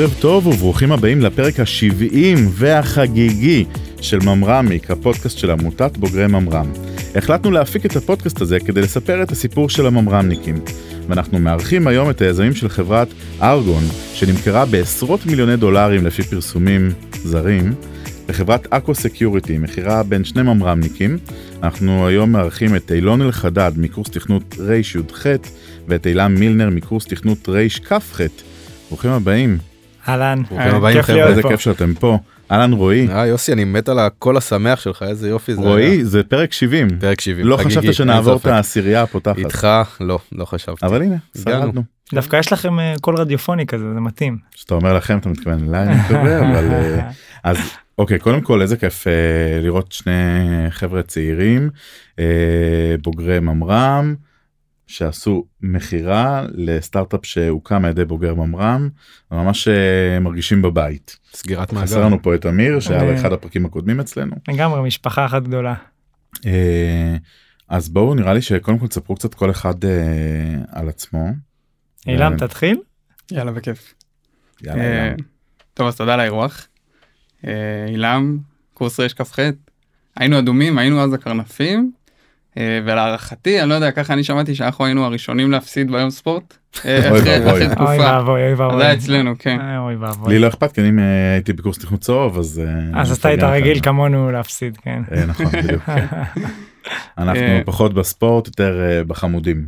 ערב טוב וברוכים הבאים לפרק ה-70 והחגיגי של ממר"מניק, הפודקאסט של עמותת בוגרי ממר"ם. החלטנו להפיק את הפודקאסט הזה כדי לספר את הסיפור של הממר"מניקים. ואנחנו מארחים היום את היזמים של חברת ארגון, שנמכרה בעשרות מיליוני דולרים לפי פרסומים זרים, לחברת Aqua Security, מכירה בין שני ממר"מניקים. אנחנו היום מארחים את אילון אלחדד מקורס תכנות רי"ח ואת אילם מילנר מקורס תכנות רי"כ"ח. ברוכים הבאים. אהלן, ברוכים הבאים, כיף חבר'ה, להיות איזה. כיף שאתם פה. אהלן רועי. אה יוסי אני מת על הקול השמח שלך איזה יופי זה רועי. זה פרק 70. פרק 70 לא חשבת שנעבור את. העשירייה הפותחת. איתך לא לא חשבתי אבל הנה. שרדנו. דווקא יש לכם אה, קול רדיופוני כזה, זה מתאים. כשאתה אומר לכם אתה מתכוון אליי אני מקווה אבל אה, אז אוקיי קודם כל איזה כיף אה, לראות שני חבר'ה צעירים אה, בוגרי ממר"ם שעשו מכירה לסטארט-אפ שהוקם על ידי בוגר ממר"ם ממש אה, מרגישים בבית. סגירת חסר מעגל. לנו פה את אמיר שהיה. באחד הפרקים הקודמים אצלנו. לגמרי, משפחה אחת גדולה. אה, אז בואו נראה לי שקודם כל תספרו קצת כל אחד אה, על עצמו. אילם, אה, תתחיל. יאללה בכיף. יאללה, יאללה. טוב אז תודה על האירוח. אילם, קורס רכ"ח. היינו אדומים, היינו אז הקרנפים. אה, ולהערכתי, אני לא יודע, ככה אני שמעתי שאנחנו היינו הראשונים להפסיד ביום ספורט. אה, אוי אחרי ואבוי. אוי. ואבוי, אוי אז ואבוי. זה היה אצלנו, כן. אה, אוי ואבוי. לי לא אכפת כי אני הייתי בקורס תכנות צהוב אז אז אתה היית רגיל. כמונו להפסיד, כן. נכון בדיוק. אנחנו. פחות בספורט יותר בחמודים.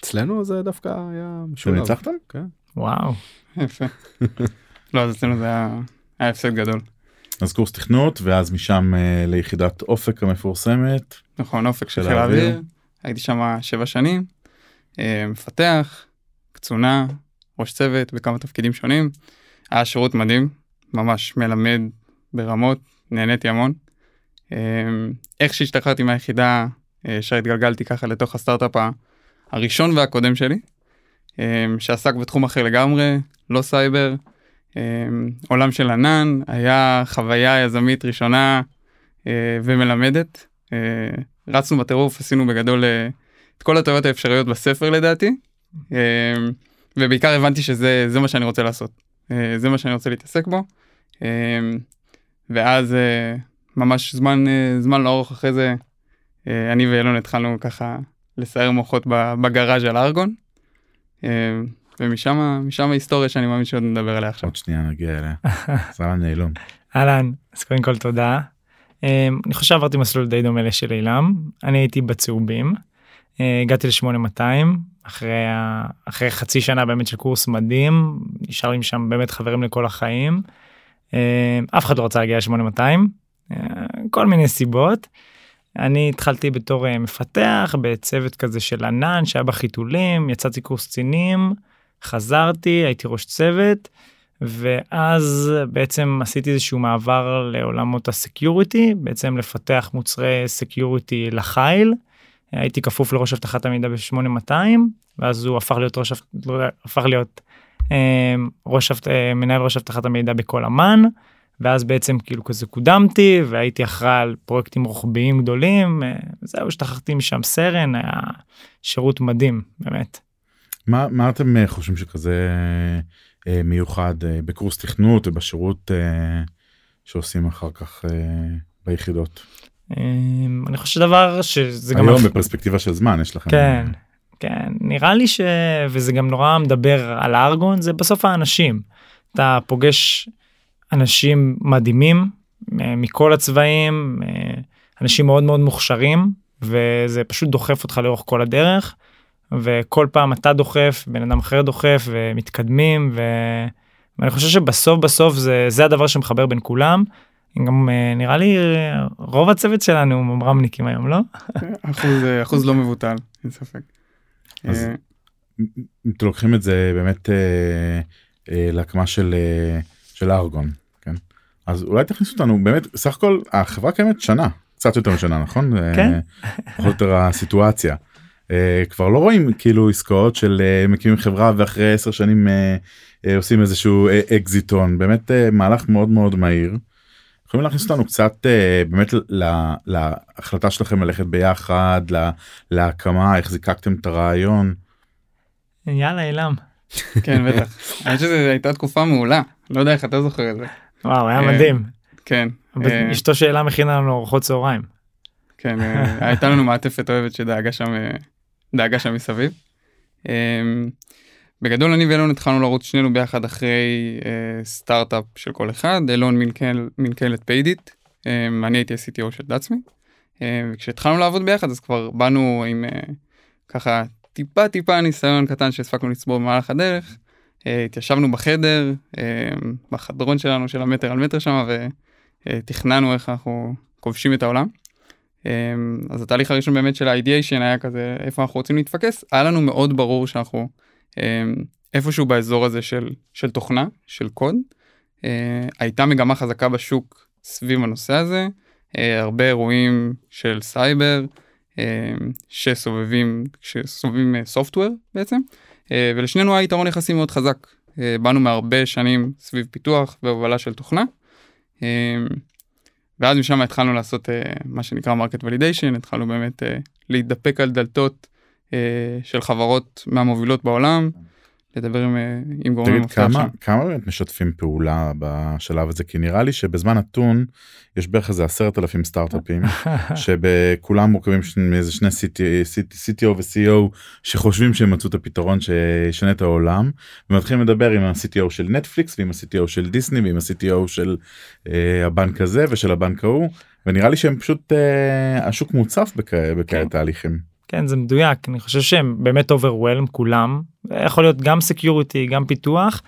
אצלנו זה דווקא היה משולב. ניצחתם? כן. וואו. יפה. לא, אז אצלנו זה היה הפסד גדול. אז קורס תכנות ואז משם ליחידת אופק המפורסמת. נכון, אופק של חיל האוויר. הייתי שם שבע שנים. אה, מפתח, קצונה, ראש צוות בכמה תפקידים שונים. היה שירות מדהים, ממש מלמד ברמות, נהניתי המון. אה, איך שהשתחררתי מהיחידה, אה, ישר התגלגלתי ככה לתוך הסטארט-אפ הראשון והקודם שלי, שעסק בתחום אחר לגמרי, לא סייבר, עולם של ענן, היה חוויה יזמית ראשונה ומלמדת. אה, רצנו בטירוף, עשינו בגדול אה, את כל הטעויות האפשריות בספר לדעתי, אה, ובעיקר הבנתי שזה זה מה שאני רוצה לעשות, זה מה שאני רוצה להתעסק בו, ואז ממש זמן, זמן לא ארוך אחרי זה, אני ואילון התחלנו ככה לסייר מוחות ב- בגראז' על ארגון, ומשם משם ההיסטוריה שאני מאמין שעוד נדבר עליה עכשיו. עוד שנייה נגיע אליה. אז אהלן. אהלן, אז קודם כל תודה. אה, אני חושב שעברתי מסלול די דומה לשל אילם. אני הייתי בצהובים. אה, הגעתי ל-8200 אחרי, אחרי חצי שנה באמת של קורס מדהים. נשאר לי שם באמת חברים לכל החיים. אה, אף אחד לא רצה להגיע ל-8200. אה, כל מיני סיבות. אני התחלתי בתור מפתח בצוות כזה של ענן שהיה בחיתולים יצאתי קורס קצינים חזרתי הייתי ראש צוות ואז בעצם עשיתי איזשהו מעבר לעולמות ה security בעצם לפתח מוצרי security לחיל. הייתי כפוף לראש אבטחת המידע ב-8200 ואז הוא הפך להיות ראש הפך להיות אה, ראש אה, מנהל ראש אבטחת המידע בכל אמ"ן ואז בעצם כאילו כזה קודמתי והייתי אחראי על פרויקטים רוחביים גדולים אה, זהו השתחררתי משם סרן היה שירות מדהים באמת. מה מה אתם אה, חושבים שכזה אה, מיוחד אה, בקורס תכנות ובשירות אה, שעושים אחר כך אה, ביחידות? אה, אני חושב שדבר שזה גם היום בפרספקטיבה של זמן יש לכם. כן כן נראה לי ש... וזה גם נורא מדבר על הארגון זה בסוף האנשים. אתה פוגש אנשים מדהימים אה, מכל הצבעים אה, אנשים מאוד מאוד מוכשרים וזה פשוט דוחף אותך לאורך כל הדרך וכל פעם אתה דוחף בן אדם אחר דוחף ומתקדמים ו... ואני חושב שבסוף בסוף זה זה הדבר שמחבר בין כולם. גם אה, נראה לי אה, רוב הצוות שלנו ממר"מניקים היום לא? אחוז, אחוז לא מבוטל, אין ספק. אז- אה, אם אתם לוקחים את זה באמת אה, אה, להקמה של אה, של ארגון כן אז אולי תכניסו אותנו באמת סך הכל החברה קיימת שנה קצת יותר משנה נכון כן. אה, פחות או יותר הסיטואציה. אה, כבר לא רואים כאילו עסקאות של אה, מקימים חברה ואחרי 10 שנים אה, עושים איזשהו אקזיטון באמת מהלך מאוד מאוד מהיר. יכולים להכניס אותנו קצת באמת להחלטה שלכם ללכת ביחד לה- להקמה איך זיקקתם את הרעיון. יאללה אילם. כן, בטח. אני חושב שזו הייתה תקופה מעולה, לא יודע איך אתה זוכר את זה. וואו היה אה, מדהים. כן. אשתו שאלה מכינה לנו ארוחות צהריים. כן, הייתה לנו מעטפת אוהבת שדאגה שם, דאגה שם מסביב. אה, בגדול אני ואלון התחלנו לרוץ שנינו ביחד אחרי אה, סטארט-אפ של כל אחד, אלון מנכ"ל- מנכ"לת פיידיט, אה, אני הייתי ה-CTO של דעצמי. אה, וכשהתחלנו לעבוד ביחד אז כבר באנו עם אה, ככה טיפה טיפה ניסיון קטן שהספקנו לצבור במהלך הדרך. אה, התיישבנו בחדר, אה, בחדרון שלנו של המטר על מטר שם ותכננו איך אנחנו כובשים את העולם. אה, אז התהליך הראשון באמת של ה-ideation היה כזה איפה אנחנו רוצים להתפקס, היה לנו מאוד ברור שאנחנו אה, איפשהו באזור הזה של, של תוכנה, של קוד. אה, הייתה מגמה חזקה בשוק סביב הנושא הזה, אה, הרבה אירועים של סייבר אה, שסובבים, שסובבים סופטוור בעצם, אה, ולשנינו היה יתרון יחסי מאוד חזק. באנו מהרבה שנים סביב פיתוח והובלה של תוכנה. ואז משם התחלנו לעשות אה, מה שנקרא market validation, התחלנו באמת אה, להתדפק על דלתות אה, של חברות מהמובילות בעולם, לדבר עם, אה, עם גורמים תגיד כמה. כמה באמת משתפים פעולה בשלב הזה כי נראה לי שבזמן נתון יש בערך איזה עשרת אלפים סטארט-אפים שבכולם מורכבים מאיזה שני CTO ו-CEO שחושבים שהם מצאו את הפתרון שישנה את העולם ומתחילים לדבר עם ה-CTO של נטפליקס ועם ה-CTO של דיסני ועם ה-CTO של אה, הבנק הזה ושל הבנק ההוא ונראה לי שהם פשוט אה, השוק מוצף בכאלה כן. תהליכים. כן זה מדויק אני חושב שהם באמת overwhelm כולם. יכול להיות גם security גם פיתוח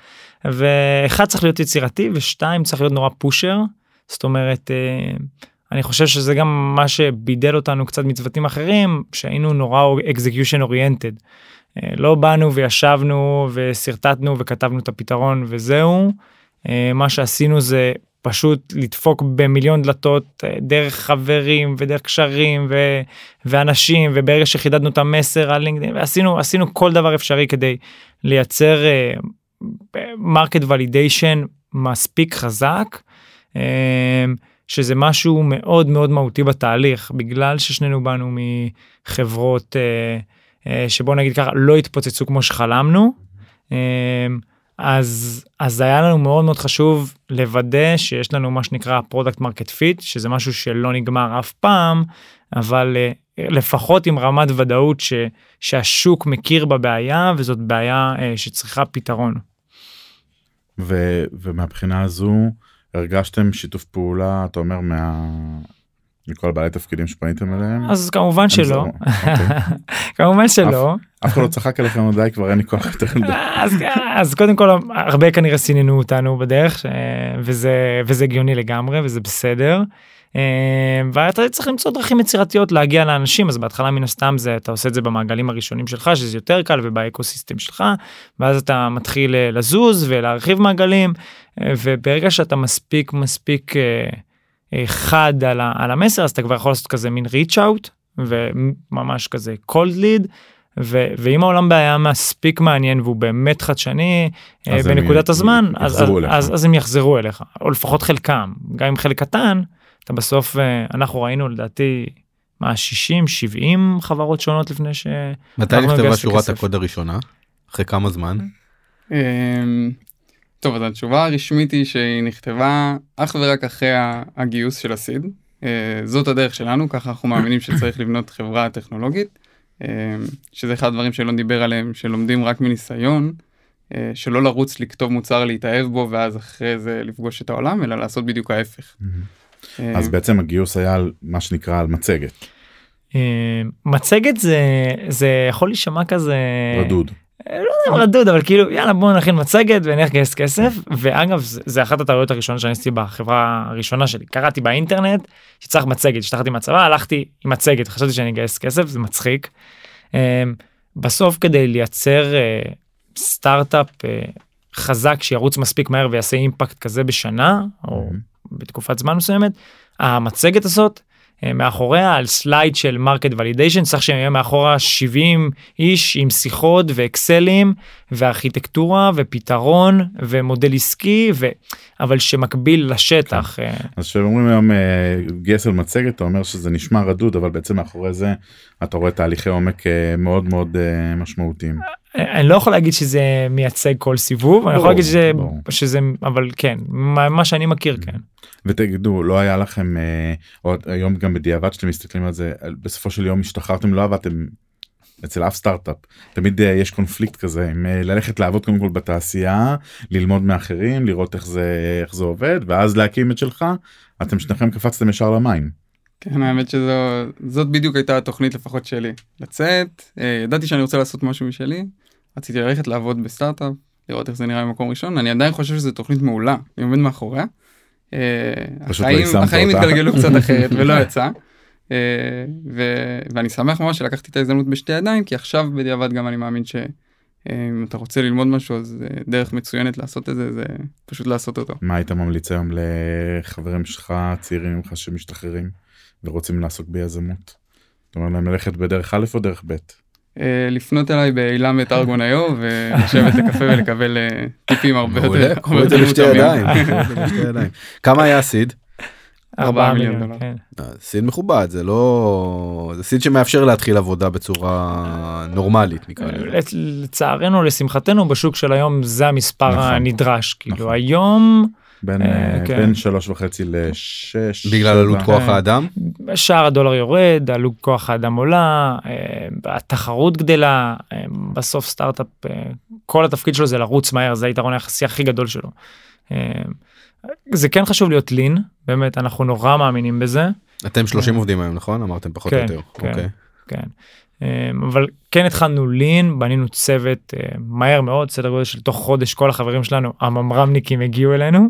ואחד צריך להיות יצירתי ושתיים צריך להיות נורא pusher זאת אומרת אה, אני חושב שזה גם מה שבידל אותנו קצת מצוותים אחרים שהיינו נורא execution oriented. אה, לא באנו וישבנו ושרטטנו וכתבנו את הפתרון וזהו. אה, מה שעשינו זה פשוט לדפוק במיליון דלתות אה, דרך חברים ודרך קשרים ו... ואנשים וברגע שחידדנו את המסר על לינקדאין ועשינו עשינו כל דבר אפשרי כדי לייצר market validation מספיק חזק אה, שזה משהו מאוד מאוד מהותי בתהליך בגלל ששנינו באנו מחברות אה, אה, שבוא נגיד ככה לא התפוצצו כמו שחלמנו. אה, אז אז היה לנו מאוד מאוד חשוב לוודא שיש לנו מה שנקרא product market fit שזה משהו שלא נגמר אף פעם אבל אה, לפחות עם רמת ודאות ש, שהשוק מכיר בבעיה וזאת בעיה אה, שצריכה פתרון. ו, ומהבחינה הזו הרגשתם שיתוף פעולה אתה אומר מה... מכל בעלי תפקידים שפניתם אליהם? אז כמובן שלא אוקיי. כמובן שלא אף אחד לא צחק עליכם מדי כבר אין לי כוח יותר מדי. אז, קודם כל הרבה כנראה סיננו אותנו בדרך וזה הגיוני לגמרי וזה בסדר. אה, ואתה צריך למצוא דרכים יצירתיות להגיע לאנשים אז בהתחלה מן הסתם זה אתה עושה את זה במעגלים הראשונים שלך שזה יותר קל ובאקוסיסטם שלך ואז אתה מתחיל אה, לזוז ולהרחיב מעגלים אה, וברגע שאתה מספיק מספיק חד על, ה- על המסר אז אתה כבר יכול לעשות כזה מין reach out וממש כזה cold lead ו- ואם העולם היה מספיק מעניין והוא באמת חדשני אה, אז הם בנקודת י- הזמן אז, אז, אליך. אז, אז הם יחזרו אליך או לפחות חלקם גם אם חלק קטן אתה בסוף אה, אנחנו ראינו לדעתי מה 60 70 חברות שונות לפני ש... מתי נכתבה שורת. הקוד הראשונה? אחרי כמה זמן? טוב אז התשובה הרשמית היא שהיא נכתבה אך ורק אחרי הגיוס של הסיד. אה, זאת הדרך שלנו ככה אנחנו מאמינים שצריך לבנות חברה טכנולוגית. אמ, שזה אחד הדברים שלא דיבר עליהם שלומדים רק מניסיון. אה, שלא לרוץ לכתוב מוצר להתאהב בו ואז אחרי זה לפגוש את העולם אלא לעשות בדיוק ההפך. אז אה, בעצם הגיוס היה על מה שנקרא על מצגת אה, מצגת זה זה יכול להישמע כזה רדוד. לא יודע אם רדוד אבל כאילו יאללה בוא נכין מצגת ונלך לגייס כסף. ואגב זה, זה אחת הטעויות הראשונות שאני עשיתי בחברה הראשונה שלי. קראתי באינטרנט שצריך מצגת השתחררתי מהצבא הלכתי עם מצגת חשבתי שאני אגייס כסף זה מצחיק. אה, בסוף כדי לייצר אה, סטארט-אפ אה, חזק שירוץ מספיק מהר ויעשה אימפקט כזה בשנה או בתקופת זמן מסוימת המצגת הזאת אה, מאחוריה על slide של market validation צריך שיהיה מאחורה 70 איש עם שיחות ואקסלים וארכיטקטורה ופתרון ומודל עסקי ו... אבל שמקביל לשטח. אה, אז כשאומרים היום אה, גייס על מצגת אתה אומר שזה נשמע רדוד אבל בעצם מאחורי זה אתה רואה תהליכי עומק אה, מאוד מאוד אה, משמעותיים. אני לא יכול להגיד שזה מייצג כל סיבוב אני יכול להגיד שזה ברור. שזה אבל כן מה מה שאני מכיר Mm. כן. ותגידו לא היה לכם אה, או היום גם בדיעבד שאתם מסתכלים על זה בסופו של יום השתחררתם לא עבדתם אצל אף סטארט-אפ תמיד אה, יש קונפליקט כזה עם אה, ללכת לעבוד קודם כל בתעשייה ללמוד מאחרים לראות איך זה איך זה עובד ואז להקים את שלך אתם שניכם קפצתם ישר למים. כן, האמת שזאת בדיוק הייתה התוכנית לפחות שלי. לצאת, אה, ידעתי שאני רוצה לעשות משהו משלי, רציתי ללכת לעבוד בסטארט-אפ, לראות איך זה נראה במקום ראשון, אני עדיין חושב שזו תוכנית מעולה, אני עומד מאחוריה. אה, פשוט לא החיים, החיים. התגלגלו קצת אחרת ולא יצא. אה, ו- ואני שמח ממש שלקחתי את ההזדמנות בשתי ידיים, כי עכשיו בדיעבד גם אני מאמין שאם אתה רוצה ללמוד משהו אז אה, דרך מצוינת לעשות את זה, זה פשוט לעשות אותו. מה היית ממליץ היום לחברים שלך צעירים ממך שמשתחררים ורוצים לעסוק ביזמות? אתה אומר להם ללכת בדרך א' או דרך ב'? אה, לפנות אליי באילם את ארגון היו ולשבת לקפה ולקבל אה, טיפים הרבה יותר קחו את זה בשתי ידיים. כמה היה הסיד? ארבעה מיליון דולר. אה, סיד מכובד זה לא זה סיד שמאפשר להתחיל עבודה בצורה נורמלית נקרא לזה. לצ- לצערנו לשמחתנו בשוק של היום זה המספר נכון. הנדרש כאילו נכון. היום בין, אה, אה, כן. בין שלוש וחצי לשש. בגלל שבע. עלות כוח כן. האדם שער הדולר יורד עלות כוח האדם עולה אה, התחרות גדלה אה, בסוף סטארט-אפ אה, כל התפקיד שלו זה לרוץ מהר זה היתרון היחסי הכי גדול שלו. אה, זה כן חשוב להיות לין באמת אנחנו נורא מאמינים בזה אתם 30 עובדים היום נכון אמרתם פחות או כן, יותר. כן. אוקיי. כן. אמ, אבל כן התחלנו לין בנינו צוות אה, מהר מאוד סדר גודל של תוך חודש כל החברים שלנו הממרמניקים הגיעו אלינו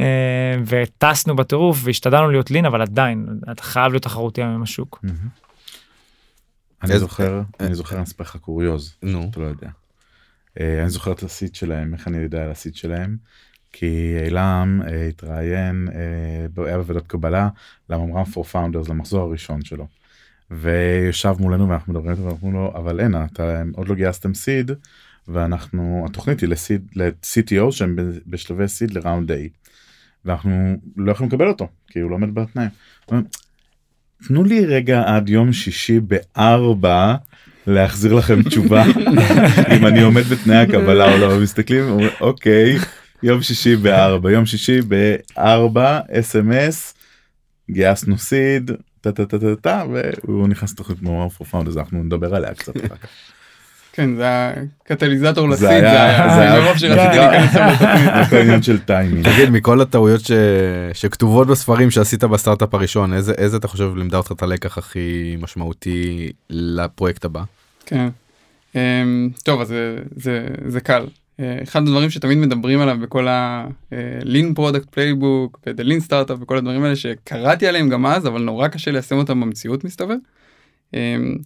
אה, וטסנו בטירוף והשתדלנו להיות לין אבל עדיין אתה חייב להיות תחרותי היום עם השוק. אני זוכר, אני זוכר, אני אספר לך קוריוז, נו אתה לא יודע. אה, אני זוכר את הסיט שלהם, איך אני יודע על הסיט שלהם? כי אילם אה, התראיין, אה, היה בוועדת קבלה לממר"ם for founders למחזור הראשון שלו. וישב מולנו ואנחנו מדברים איתו ואנחנו לו אבל אין אתה עוד לא גייסתם סיד ואנחנו התוכנית היא לסיד ל-CTO שהם בשלבי סיד לראונד A. ואנחנו לא יכולים לקבל אותו כי הוא לא עומד בתנאים. תנו לי רגע עד יום שישי בארבע להחזיר לכם תשובה אם אני עומד בתנאי הקבלה או לא מסתכלים אוקיי יום שישי בארבע יום שישי בארבע אס.אם.אס גייסנו סיד טה טה טה טה טה והוא נכנס לתוכנית כמו for found אז אנחנו נדבר עליה קצת. אחר כך. כן, זה הקטליזטור זה לסיד, זה היה, זה היה- מרוב שרציתי כן. להיכנס לתוכנית. רק העניין של טיימינג. תגיד מכל הטעויות. שכתובות בספרים שעשית בסטארט-אפ הראשון איזה איזה אתה חושב לימדה אותך את הלקח הכי משמעותי לפרויקט הבא. כן. אמ, טוב, אז זה- זה- זה קל. אה, אחד הדברים שתמיד מדברים עליו בכל ה-lean product playbook ו-the lean startup וכל הדברים האלה שקראתי עליהם גם אז, אבל נורא קשה ליישם אותם במציאות מסתבר. אמ,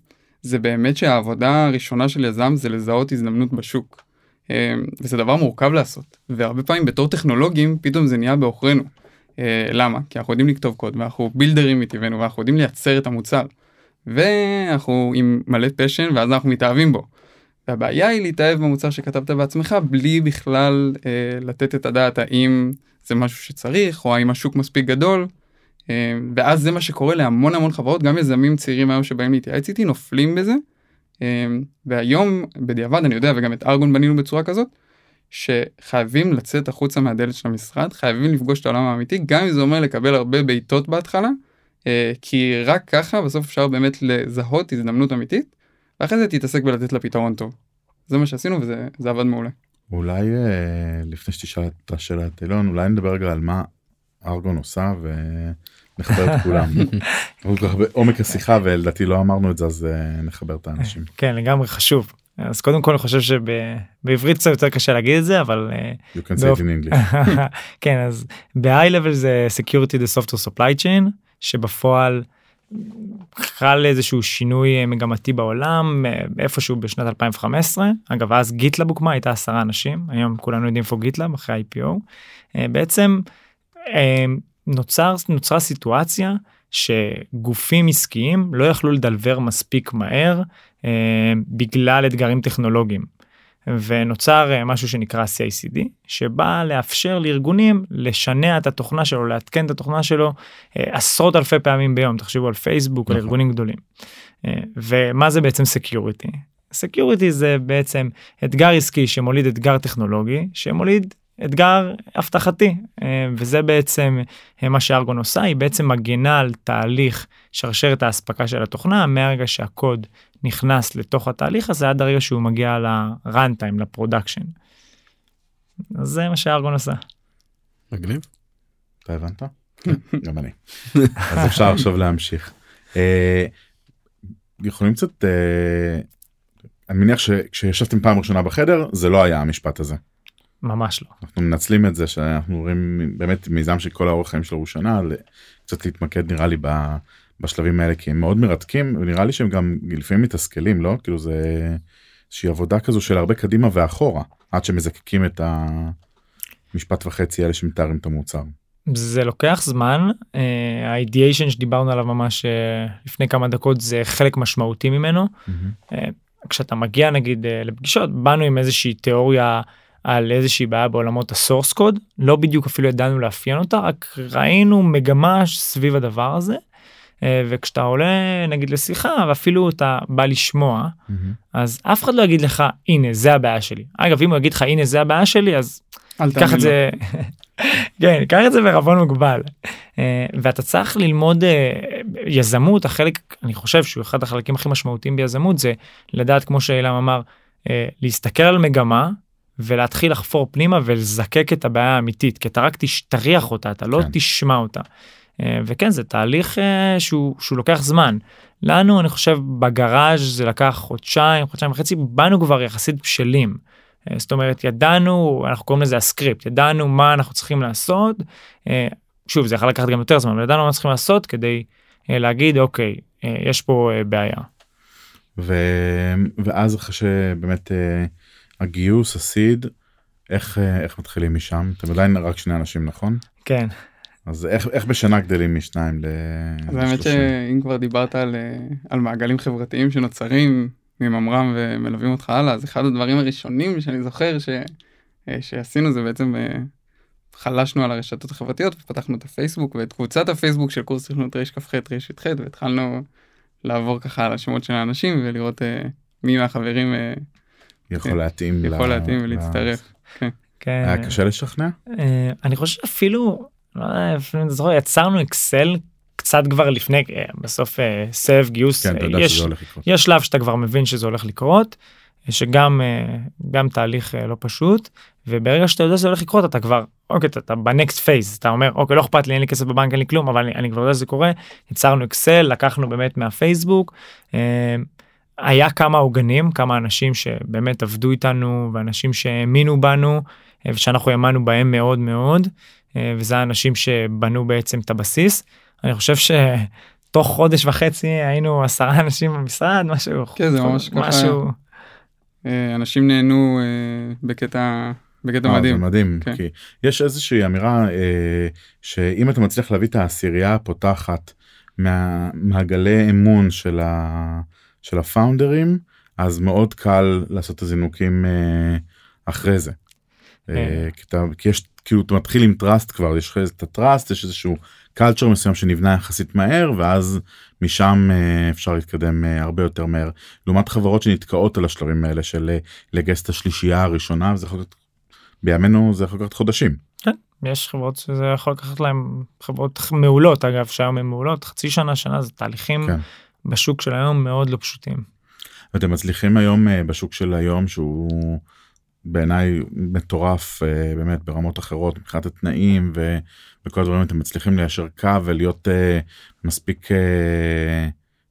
זה באמת שהעבודה הראשונה של יזם זה לזהות הזדמנות בשוק. אמ, וזה דבר מורכב לעשות, והרבה פעמים בתור טכנולוגים פתאום זה נהיה בעוכרינו. אה, למה? כי אנחנו יודעים לכתוב קוד ואנחנו בילדרים מטבענו ואנחנו יודעים לייצר את המוצר. ואנחנו עם מלא פשן ואז אנחנו מתאהבים בו. והבעיה היא להתאהב במוצר שכתבת בעצמך בלי בכלל אה, לתת את הדעת האם זה משהו שצריך או האם השוק מספיק גדול. אה, ואז זה מה שקורה להמון המון חברות גם יזמים צעירים היום שבאים להתייעץ איתי נופלים בזה. אה, והיום בדיעבד אני יודע וגם את ארגון בנינו בצורה כזאת שחייבים לצאת החוצה מהדלת של המשרד חייבים לפגוש את העולם האמיתי גם אם זה אומר לקבל הרבה בעיטות בהתחלה. אה, כי רק ככה בסוף אפשר באמת לזהות הזדמנות אמיתית ואחרי זה תתעסק בלתת לה פתרון טוב. זה מה שעשינו וזה זה עבד מעולה. אולי אה, לפני שתשאל את השאלה את אילון אולי נדבר רגע על מה ארגון עושה ונחבר את כולם. בעומק השיחה ולדעתי לא אמרנו את זה אז אה, נחבר את האנשים. כן לגמרי חשוב. אז קודם כל אני חושב שבעברית קצת יותר קשה להגיד את זה אבל אה, You can say it in English. כן אז ב-high level זה securing the software supply chain שבפועל חל איזשהו שינוי אה, מגמתי בעולם אה, איפשהו בשנת 2015 אגב אז גיטלאב הוקמה הייתה עשרה אנשים היום כולנו יודעים איפה גיטלאב אחרי IPO אה, בעצם נוצר נוצרה סיטואציה שגופים עסקיים לא יכלו לדלבר מספיק מהר בגלל אתגרים טכנולוגיים. ונוצר אה, משהו שנקרא CICD שבא לאפשר לארגונים לשנע את התוכנה שלו לעדכן את התוכנה שלו אה, עשרות אלפי פעמים ביום תחשבו על פייסבוק על נכון. ארגונים גדולים. אה, ומה זה בעצם security? security זה בעצם אתגר עסקי שמוליד אתגר טכנולוגי שמוליד אתגר אבטחתי אה, וזה בעצם אה, מה שארגון עושה היא בעצם מגנה על תהליך שרשרת האספקה של התוכנה מהרגע שהקוד נכנס לתוך התהליך הזה עד הרגע שהוא מגיע ל runtime ל production. אז זה מה שהארגון עושה. מגניב. אתה הבנת? כן, גם אני. אז אפשר עכשיו להמשיך. אה, יכולים קצת, אני מניח שכשישבתם פעם ראשונה בחדר זה לא היה המשפט הזה. ממש לא. אנחנו מנצלים את זה שאנחנו רואים באמת מיזם שכל האורך חיים שלו הוא שנה, קצת להתמקד נראה לי בשלבים האלה כי הם מאוד מרתקים ונראה לי שהם גם לפעמים מתסכלים לא כאילו זה איזושהי עבודה כזו של הרבה קדימה ואחורה עד שמזקקים את המשפט וחצי האלה שמתארים את המוצר. זה לוקח זמן האידיאשן שדיברנו עליו ממש אה, לפני כמה דקות זה חלק משמעותי ממנו mm-hmm. כשאתה מגיע נגיד אה, לפגישות באנו עם איזושהי תיאוריה על איזושהי בעיה בעולמות הסורס קוד לא בדיוק אפילו ידענו לאפיין אותה רק ראינו מגמה סביב הדבר הזה. וכשאתה עולה נגיד לשיחה ואפילו אתה בא לשמוע mm-hmm. אז אף אחד לא יגיד לך הנה זה הבעיה שלי אגב אם הוא יגיד לך הנה זה הבעיה שלי אז קח את זה כן, קח את זה בערבון מוגבל. אה, ואתה צריך ללמוד אה, יזמות, החלק, אני חושב שהוא אחד החלקים הכי משמעותיים ביזמות, זה לדעת, כמו שאילם אמר, אה, להסתכל על מגמה ולהתחיל לחפור פנימה ולזקק את הבעיה האמיתית, כי אתה רק תריח אותה, אתה לא כן. תשמע אותה. וכן, זה תהליך שהוא, שהוא לוקח זמן. לנו, אני חושב, בגראז' זה לקח חודשיים, חודשיים וחצי, באנו כבר יחסית בשלים. אה, זאת אומרת ידענו אנחנו קוראים לזה הסקריפט ידענו מה אנחנו צריכים לעשות אה, שוב זה יכול לקחת גם יותר זמן אבל ידענו מה צריכים לעשות כדי אה, להגיד אוקיי יש פה בעיה. ו... ואז אחרי שבאמת הגיוס הסיד איך איך מתחילים משם? אתם עדיין רק שני אנשים נכון? כן. אז איך, איך בשנה גדלים משניים ל... אז האמת שאם כבר דיברת על, על מעגלים חברתיים שנוצרים מממר"ם ומלווים אותך הלאה אז אחד הדברים הראשונים שאני זוכר ש, אה, שעשינו זה בעצם אה, חלשנו על הרשתות החברתיות ופתחנו את הפייסבוק ואת קבוצת הפייסבוק של קורס תכנות רכ"ח רכ"ח והתחלנו לעבור ככה על השמות של האנשים ולראות מי מהחברים יכול להתאים יכול לה... להתאים ולהצטרף. כן. כן. היה קשה לשכנע? אני חושב אפילו לא יודע, אפילו זוכר יצרנו אקסל קצת כבר לפני אה, בסוף אה, סבב גיוס כן, יש, יש שלב שאתה כבר מבין שזה הולך לקרות שגם אה, גם תהליך לא פשוט וברגע שאתה יודע שזה הולך לקרות אתה כבר אוקיי אתה ב next phase אתה אומר אוקיי לא אכפת לי אין לי כסף בבנק אין לי כלום אבל אני, אני כבר יודע שזה קורה יצרנו אקסל לקחנו באמת מהפייסבוק. היה כמה עוגנים כמה אנשים שבאמת עבדו איתנו ואנשים שהאמינו בנו ושאנחנו האמנו בהם מאוד מאוד וזה האנשים שבנו בעצם את הבסיס. אני חושב שתוך חודש וחצי היינו עשרה אנשים במשרד משהו כן זה ממש משהו אה, אנשים נהנו אה, בקטע בקטע אה, מדהים. זה מדהים כן. כי יש איזושהי אמירה שאם אתה מצליח להביא את העשירייה הפותחת מהמעגלי אמון של, ה, של הפאונדרים אז מאוד קל לעשות את הזינוקים אחרי זה. כי, אתה, כי יש כאילו אתה מתחיל עם טראסט כבר יש את הטראסט יש איזשהו קלצ'ר מסוים שנבנה יחסית מהר ואז משם אה, אפשר להתקדם אה, הרבה יותר מהר לעומת חברות שנתקעות על השלבים האלה של אה, לגייס את השלישייה הראשונה וזה יכול להיות בימינו זה יכול לקחת חודשים. כן, יש חברות שזה יכול לקחת להם חברות מעולות אגב שהיום הן מעולות חצי שנה שנה זה תהליכים כן. בשוק של היום מאוד לא פשוטים. אתם מצליחים היום בשוק של היום שהוא בעיניי מטורף באמת ברמות אחרות מבחינת התנאים ו... וכל הדברים אתם מצליחים ליישר קו ולהיות uh, מספיק uh,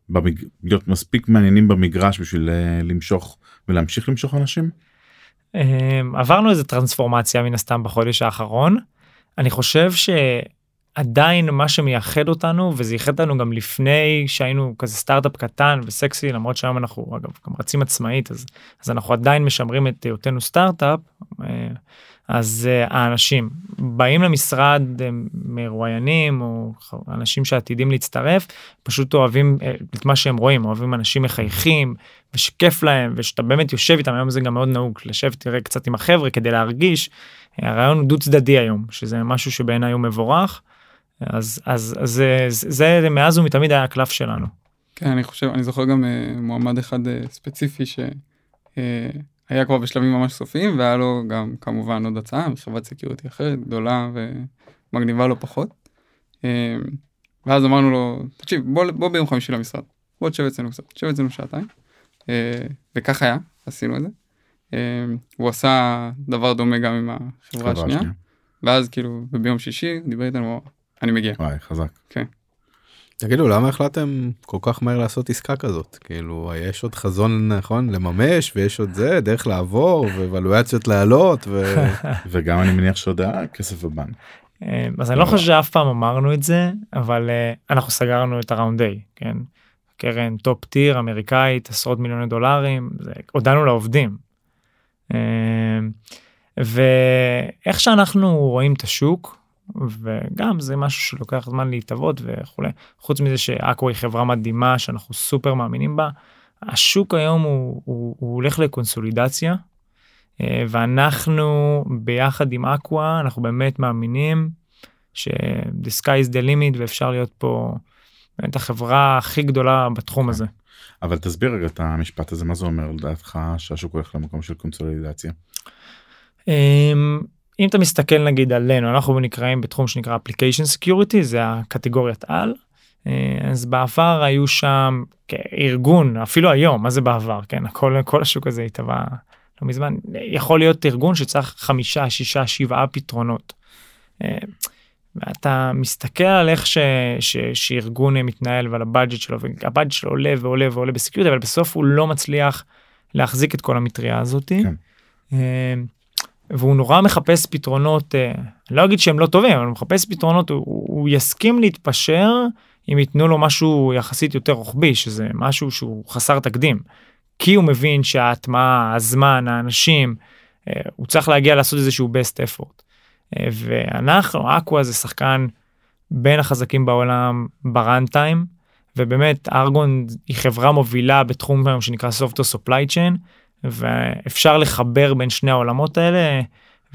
במג... להיות מספיק מעניינים במגרש בשביל uh, למשוך ולהמשיך למשוך אנשים? Um, עברנו איזה טרנספורמציה מן הסתם בחודש האחרון. אני חושב שעדיין מה שמייחד אותנו וזה ייחד אותנו גם לפני שהיינו כזה סטארט-אפ קטן וסקסי למרות שהיום אנחנו אגב גם רצים עצמאית אז, אז אנחנו עדיין משמרים את היותנו סטארט-אפ. Uh, אז uh, האנשים באים למשרד מרואיינים או אנשים שעתידים להצטרף פשוט אוהבים uh, את מה שהם רואים אוהבים אנשים מחייכים ושכיף להם ושאתה באמת יושב איתם היום זה גם מאוד נהוג לשבת תראה קצת עם החבר'ה כדי להרגיש הרעיון הוא דו צדדי היום שזה משהו שבעיניי הוא מבורך אז אז אז זה, זה, זה מאז ומתמיד היה הקלף שלנו. כן אני חושב אני זוכר גם uh, מועמד אחד uh, ספציפי ש... אה, כבר בשלבים ממש סופיים והיה לו גם כמובן עוד הצעה מחברת security אחרת גדולה ומגניבה לא פחות. אה, ואז אמרנו לו תקשיב בוא, בוא ביום חמישי למשרד בוא תשב אצלנו קצת תשב אצלנו שעתיים. אה, וכך היה עשינו את זה. אה, הוא עשה דבר דומה גם עם החברה חברה השנייה ואז כאילו ביום שישי דיבר איתנו אני מגיע. וואי חזק. תגידו למה החלטתם כל כך מהר לעשות עסקה כזאת כאילו יש עוד חזון נכון לממש ויש עוד זה דרך לעבור וולואציות לעלות ו... וגם אני מניח שעוד היה כסף בבנק. אה, אז אני לא חושב שאף פעם אמרנו את זה אבל אה, אנחנו סגרנו את ה round A כן. קרן top tier אמריקאית עשרות מיליוני דולרים הודענו לעובדים. אה, ואיך שאנחנו רואים את השוק וגם זה משהו שלוקח זמן להתהוות וכולי חוץ מזה שאקו היא חברה מדהימה שאנחנו סופר מאמינים בה השוק היום הוא, הוא, הוא הולך לקונסולידציה אה, ואנחנו ביחד עם אקווה אנחנו באמת מאמינים ש-the sky is the limit ואפשר להיות פה באמת החברה הכי גדולה בתחום הזה. אבל תסביר רגע את המשפט הזה מה זה אומר לדעתך שהשוק הולך למקום של קונסולידציה. אם אתה מסתכל נגיד עלינו אנחנו נקראים בתחום שנקרא application security זה הקטגוריית על. אה, אז בעבר היו שם ארגון אפילו היום מה זה בעבר כן הכל כל השוק הזה התהווה לא מזמן יכול להיות ארגון שצריך חמישה שישה שבעה פתרונות. אה, ואתה מסתכל על איך ש, ש, שארגון מתנהל ועל ה budget שלו וה budget שלו עולה ועולה ועולה ב security אבל בסוף הוא לא מצליח להחזיק את כל המטריה הזאתי. כן. והוא נורא מחפש פתרונות, אה, אני לא אגיד שהם לא טובים, אבל הוא מחפש פתרונות, הוא, הוא יסכים להתפשר אם ייתנו לו משהו יחסית יותר רוחבי, שזה משהו שהוא חסר תקדים. כי הוא מבין שההטמעה, הזמן, האנשים, אה, הוא צריך להגיע לעשות איזשהו best effort. אה, ואנחנו, אקווה זה שחקן בין החזקים בעולם בראנטיים, ובאמת ארגון היא חברה מובילה בתחום שנקרא Software Supply Chain, ואפשר לחבר בין שני העולמות האלה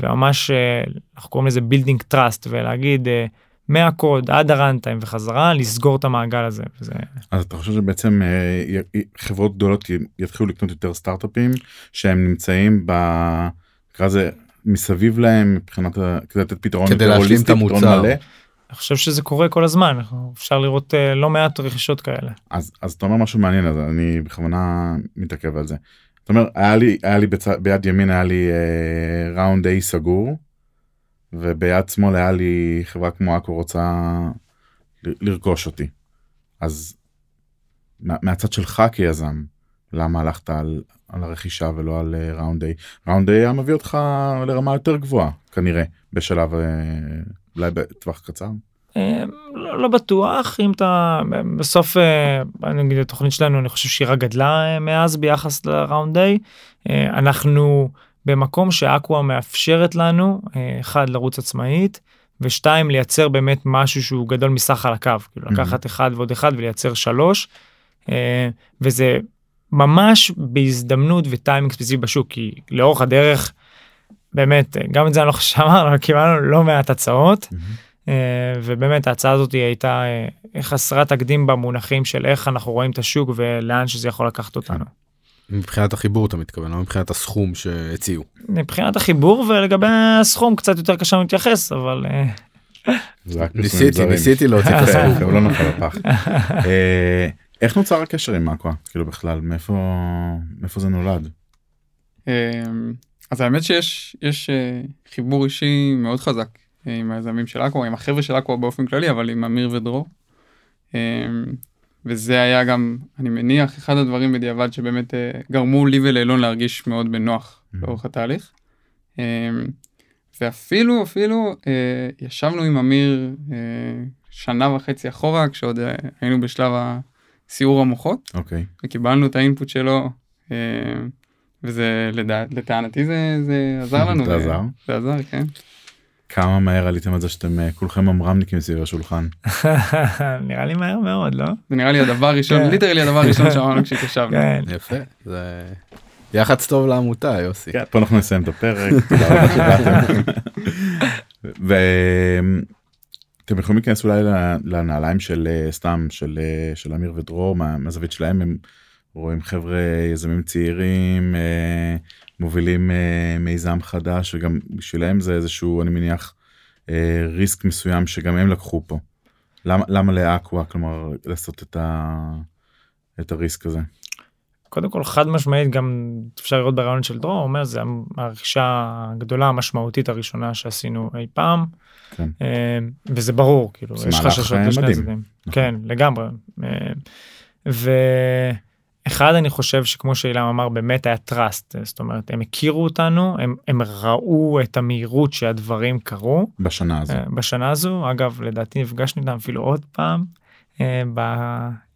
וממש אה, אנחנו קוראים לזה building trust ולהגיד אה, מהקוד עד הראנטיים וחזרה לסגור את המעגל הזה. וזה... אז אתה חושב שבעצם אה, חברות גדולות יתחילו לקנות יותר סטארט-אפים שהם נמצאים ב... נקרא לזה מסביב להם מבחינת ה... כדי לתת פתרון כדי להשלים את המוצר. אני חושב שזה קורה כל הזמן אפשר לראות לא מעט רכישות כאלה. אז אז אתה אומר משהו מעניין אז אני בכוונה מתעכב על זה. זאת אומרת היה לי היה לי בצ... ביד ימין היה לי אה, ראונד A סגור וביד שמאל היה לי חברה כמו אקו רוצה ל- לרכוש אותי. אז מה, מהצד שלך כיזם למה הלכת על, על הרכישה ולא על אה, ראונד A? ראונד A היה מביא אותך לרמה יותר גבוהה כנראה בשלב אה, אולי בטווח קצר. אה, לא, לא בטוח אם אתה בסוף אה, אני אגיד התוכנית שלנו אני חושב שהיא רק גדלה אה, מאז ביחס לראונד איי אנחנו במקום שאקווה מאפשרת לנו אחד לרוץ עצמאית ושתיים לייצר באמת משהו שהוא גדול מסך על הקו כאילו Mhm. לקחת אחד ועוד אחד ולייצר שלוש וזה ממש בהזדמנות וטיימינג ספציפי בשוק כי לאורך הדרך באמת גם את זה אני לא חושב שאמרנו קיבלנו לא מעט הצעות. אה, ובאמת ההצעה הזאת היא הייתה אה, חסרת תקדים במונחים של איך אנחנו רואים את השוק ולאן שזה יכול לקחת אותנו. מבחינת החיבור אתה מתכוון לא מבחינת הסכום שהציעו. מבחינת החיבור ולגבי הסכום קצת יותר קשה להתייחס אבל אה, ניסיתי. ניסיתי להוציא את כן, הסכום. הוא לא נפל. אה, איך נוצר הקשר עם אקווה כאילו בכלל מאיפה זה נולד. אז האמת שיש יש אה, חיבור אישי מאוד חזק אה, עם היזמים של אקווה, עם החבר'ה של אקווה באופן כללי, אבל עם אמיר ודרור. אמ, וזה היה גם, אני מניח, אחד הדברים בדיעבד שבאמת אה, גרמו לי ולאילון להרגיש מאוד בנוח Mhm. לאורך התהליך. אמ, ואפילו, אפילו אה, ישבנו עם אמיר אה, שנה וחצי אחורה, כשעוד היינו בשלב הסיעור המוחות. אוקיי. וקיבלנו את האינפוט שלו אה, וזה לדע, לטענתי זה, זה עזר לנו. זה עזר? זה עזר כן. כמה מהר עליתם על זה שאתם אה, כולכם ממרמניקים סביב השולחן. נראה לי מהר מאוד לא? זה נראה לי הדבר הראשון כן. ליטרלי הדבר הראשון שאמרנו כשהתיישבנו. כן. יפה זה יח"צ טוב לעמותה יוסי. כן, פה אנחנו נסיים את הפרק. ואתם יכולים להיכנס אולי לנעליים של אה, סתם של אה, של אמיר ודרור מה- מהזווית שלהם הם רואים חבר'ה יזמים צעירים מובילים אה, מיזם חדש וגם בשבילם זה איזשהו אני מניח אה, ריסק מסוים שגם הם לקחו פה. למה, למה לאקווה כלומר לעשות את, ה, את הריסק הזה? קודם כל חד משמעית גם אפשר לראות ברעיון של דרור אומר זה הרכישה הגדולה המשמעותית הראשונה שעשינו אי פעם כן. אה, וזה ברור כאילו יש חששות לשני. הצדדים נכון. כן לגמרי אה, ואחד אני חושב שכמו שאילם אמר באמת היה trust זאת אומרת הם הכירו אותנו הם, הם ראו את המהירות שהדברים קרו בשנה הזו. אה, בשנה הזו אגב לדעתי נפגשנו איתם אפילו עוד פעם אה,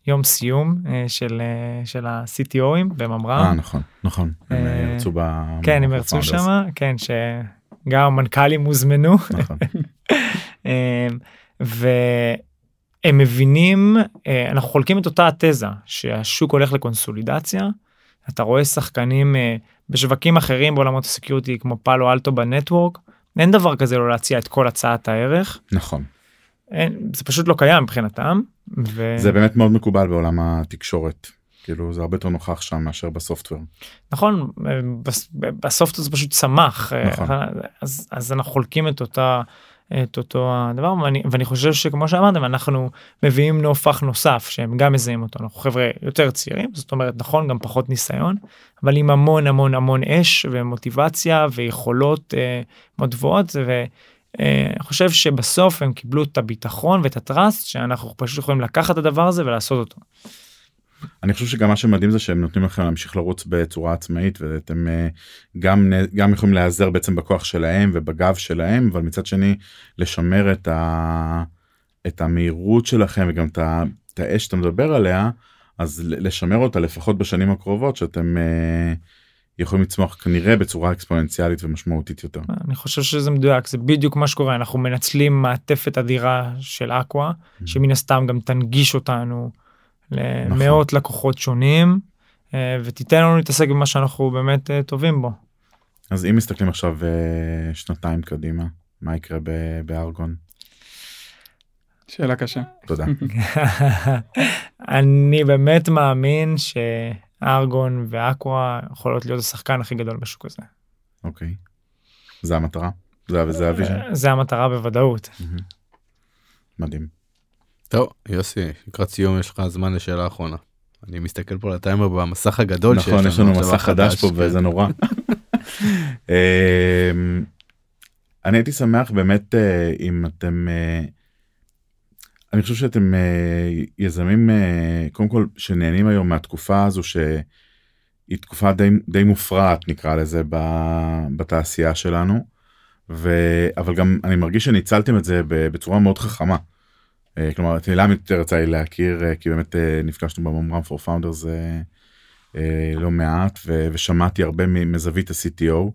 ביום סיום אה, של של ה-CTOים בממר"ם. אה נכון נכון הם ירצו ב... כן הם ירצו. שם כן שגם המנכ"לים הוזמנו נכון. אה, והם מבינים אה, אנחנו חולקים את אותה התזה שהשוק הולך לקונסולידציה. אתה רואה שחקנים אה, בשווקים אחרים בעולמות הסקיוריטי כמו פאלו אלטו בנטוורק אין דבר כזה לא להציע את כל הצעת הערך נכון. אין, זה פשוט לא קיים מבחינתם. ו... זה באמת מאוד מקובל בעולם התקשורת. כאילו זה הרבה יותר נוכח שם מאשר בסופטוור. נכון אה, בס- בסוף זה פשוט צמח נכון. אז אז אנחנו חולקים את אותה את אותו הדבר ואני, ואני חושב שכמו שאמרתם אנחנו מביאים נופח נוסף שהם גם מזהים אותו אנחנו חבר'ה יותר צעירים זאת אומרת נכון גם פחות ניסיון אבל עם המון המון המון אש ומוטיבציה ויכולות אה, מאוד גבוהות ואני חושב שבסוף הם קיבלו את הביטחון ואת הטראסט שאנחנו פשוט יכולים לקחת את הדבר הזה ולעשות אותו. אני חושב שגם מה שמדהים זה שהם נותנים לכם להמשיך לרוץ בצורה עצמאית ואתם אה, גם גם יכולים להיעזר בעצם בכוח שלהם ובגב שלהם אבל מצד שני לשמר את, ה, את המהירות שלכם וגם את, את האש שאתה מדבר עליה אז לשמר אותה לפחות בשנים הקרובות שאתם אה, יכולים לצמוח כנראה בצורה אקספוננציאלית ומשמעותית יותר. אני חושב שזה מדויק זה בדיוק מה שקורה אנחנו מנצלים מעטפת אדירה של אקווה שמן הסתם גם תנגיש אותנו למאות לקוחות שונים אה, ותיתן לנו להתעסק במה שאנחנו באמת אה, טובים בו. אז אם מסתכלים עכשיו אה, שנתיים קדימה מה יקרה בארגון שאלה קשה. תודה. אני באמת מאמין שארגון ואקווה יכולות להיות השחקן הכי גדול בשוק הזה. אוקיי. זה המטרה. זה, זה ה vision. זה המטרה בוודאות. מדהים. טוב יוסי לקראת סיום יש לך זמן לשאלה אחרונה. אני מסתכל פה על הטיימר במסך הגדול שיש נכון יש לנו מסך חדש פה כן. וזה נורא. אמ, אני הייתי שמח באמת אה, אם אתם אה, אני חושב שאתם אה, יזמים קודם כל שנהנים היום מהתקופה הזו שהיא תקופה די, די מופרעת נקרא לזה בתעשייה שלנו ו... אבל גם אני מרגיש שניצלתם את זה בצורה מאוד חכמה. אה, כלומר את אילם יותר יצא לי להכיר אה, כי באמת אה, נפגשנו בממר"ם אה, אה, לא מעט ו- ושמעתי הרבה מזווית ה-CTO.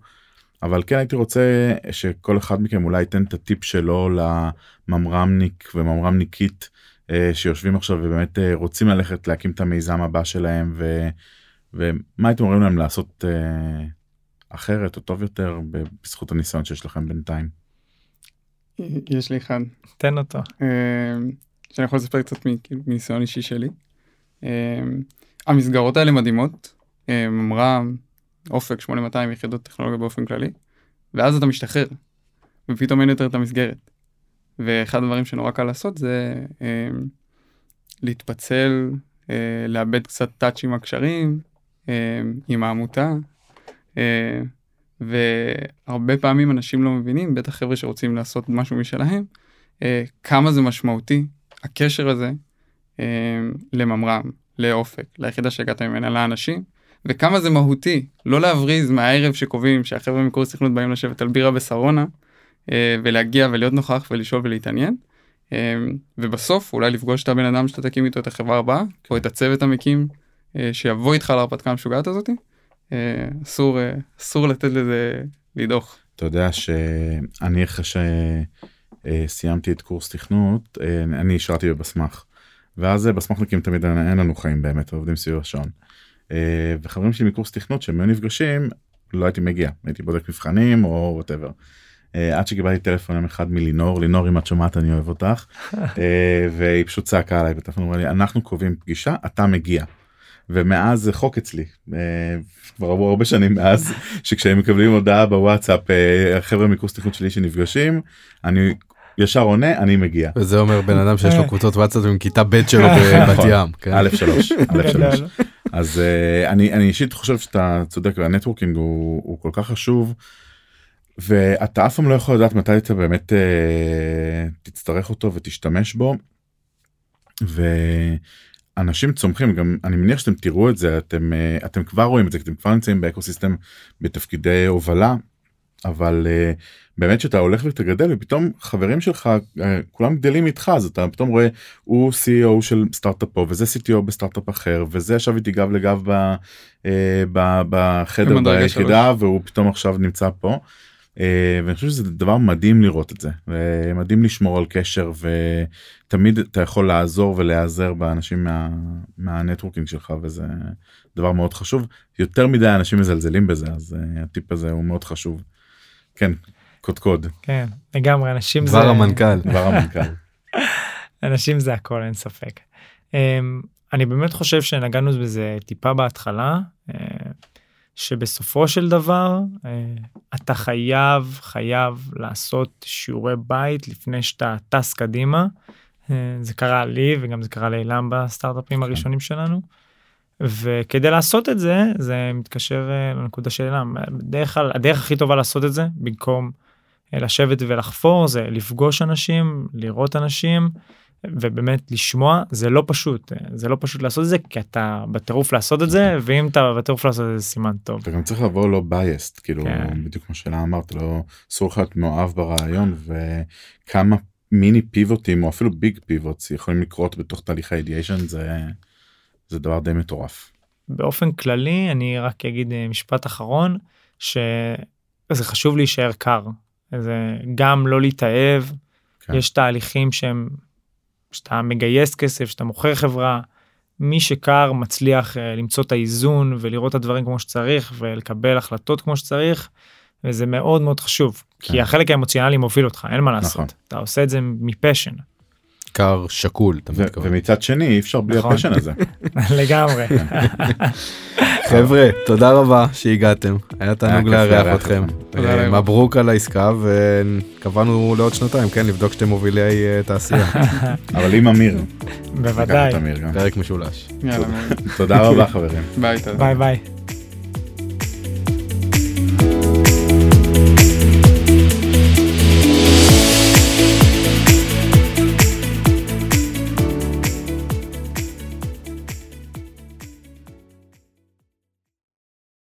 אבל כן הייתי רוצה שכל אחד מכם אולי ייתן את הטיפ שלו לממר"מניק וממר"מניקית שיושבים עכשיו ובאמת רוצים ללכת להקים את המיזם הבא שלהם ו, ומה הייתם אומרים להם לעשות אחרת או טוב יותר בזכות הניסיון שיש לכם בינתיים. יש לי אחד. תן אותו. אה, שאני יכול לספר קצת מניסיון אישי שלי. אה, המסגרות האלה מדהימות, אה, ממר"ם, אופק 8200 יחידות טכנולוגיה באופן כללי, ואז אתה משתחרר, ופתאום אין יותר את המסגרת. ואחד הדברים שנורא קל לעשות זה להתפצל, אה, לאבד קצת טאץ' עם הקשרים, עם העמותה, אה, והרבה פעמים אנשים לא מבינים, בטח חבר'ה שרוצים לעשות משהו משלהם, אה, כמה זה משמעותי, הקשר הזה אה, לממר"ם, לאופק, ליחידה שהגעת ממנה, לאנשים, וכמה זה מהותי, לא להבריז מהערב שקובעים שהחבר'ה מקורס תכנות באים לשבת על בירה בשרונה, אה, ולהגיע ולהיות נוכח ולשאול ולהתעניין, ובסוף אולי לפגוש את הבן אדם שאתה תקים איתו את החברה הבאה, או את הצוות המקים שיבוא איתך להרפתקה המשוגעת הזאתי, אסור, אה, אסור לתת לזה לדעוך. אתה יודע שאני אחרי שסיימתי את קורס תכנות אה, אני נשארתי בבסמ"ח ואז אה, בסמ"חניקים תמיד אין לנו חיים באמת עובדים סביב השעון. אה, וחברים שלי מקורס תכנות שהם היו נפגשים לא הייתי מגיע הייתי בודק מבחנים או whatever. עד שקיבלתי טלפון יום אחד מלינור לינור אם את שומעת אני אוהב אותך אה, והיא פשוט צעקה עליי בטלפון אמרה לי אנחנו קובעים פגישה אתה מגיע. ומאז זה חוק אצלי אה, כבר עברו הרבה שנים מאז שכשהם מקבלים הודעה בוואטסאפ אה, החבר'ה מקורס תכנות שלי שנפגשים אני ישר עונה אני מגיע. וזה אומר בן אדם שיש לו קבוצות וואטסאפ עם כיתה ב' שלו בבת נכון. ים. כן? א' שלוש. אז uh, אני אני אישית חושב שאתה צודק והנטוורקינג הוא, כל כך חשוב ואתה אף פעם לא יכול לדעת מתי אתה באמת תצטרך אותו ותשתמש בו. ואנשים צומחים גם אני מניח שאתם תראו את זה אתם אה, אתם כבר רואים את זה אתם כבר נמצאים ב ecosystem בתפקידי הובלה אבל אה, באמת שאתה הולך ואתה גדל ופתאום חברים שלך אה, כולם גדלים איתך אז אתה פתאום רואה הוא CEO של סטארט-אפ פה וזה CTO בסטארט-אפ אחר וזה ישב איתי גב לגב ב, uh, ב, בחדר ביחידה והוא פתאום עכשיו נמצא פה. Uh, ואני חושב שזה דבר מדהים לראות את זה ומדהים לשמור על קשר ותמיד אתה יכול לעזור ולהיעזר באנשים מה, מהנטוורקינג שלך וזה דבר מאוד חשוב יותר מדי אנשים מזלזלים בזה אז uh, הטיפ הזה הוא מאוד חשוב. כן קודקוד כן לגמרי אנשים זה דבר המנכ"ל. דבר המנכ"ל. אנשים זה הכל אין ספק. אמ, אני באמת חושב שנגענו בזה טיפה בהתחלה אה, שבסופו של דבר אה, אתה חייב חייב לעשות שיעורי בית לפני שאתה טס קדימה. אה, זה קרה לי וגם זה קרה לאילם בסטארט-אפים הראשונים שלנו. וכדי לעשות את זה זה מתקשר אה, לנקודה של אילם בדרך כלל הדרך הכי טובה לעשות את זה במקום לשבת ולחפור זה לפגוש אנשים לראות אנשים ובאמת לשמוע זה לא פשוט זה לא פשוט לעשות את זה כי אתה בטירוף לעשות את זה ואם אתה בטירוף לעשות את זה סימן טוב. אתה גם צריך לבוא לא biased כאילו כן. בדיוק כמו שאלה אמרת לא אסור לך להיות מאוהב ברעיון וכמה מיני פיבוטים או אפילו ביג פיבוטס יכולים לקרות בתוך תהליך האידיאשן זה זה דבר די מטורף. באופן כללי אני רק אגיד אה, משפט אחרון שזה חשוב להישאר קר זה גם לא להתאהב כן. יש תהליכים שהם שאתה מגייס כסף שאתה מוכר חברה מי שקר מצליח אה, למצוא את האיזון ולראות את הדברים כמו שצריך ולקבל החלטות כמו שצריך. וזה מאוד מאוד חשוב כן. כי החלק האמוציונלי מוביל אותך אין מה לעשות נכון. אתה עושה את זה מפשן קר שקול אתה מתכוון. ומצד שני אי אפשר בלי נכון. הפשן הזה. לגמרי חבר'ה תודה רבה שהגעתם היה תענוג לארח אתכם. אה. מברוק על העסקה וקבענו לעוד שנתיים כן לבדוק שאתם מובילי אה, תעשייה אבל עם אמיר. בוודאי. פרק משולש. תודה רבה חברים. ביי ביי.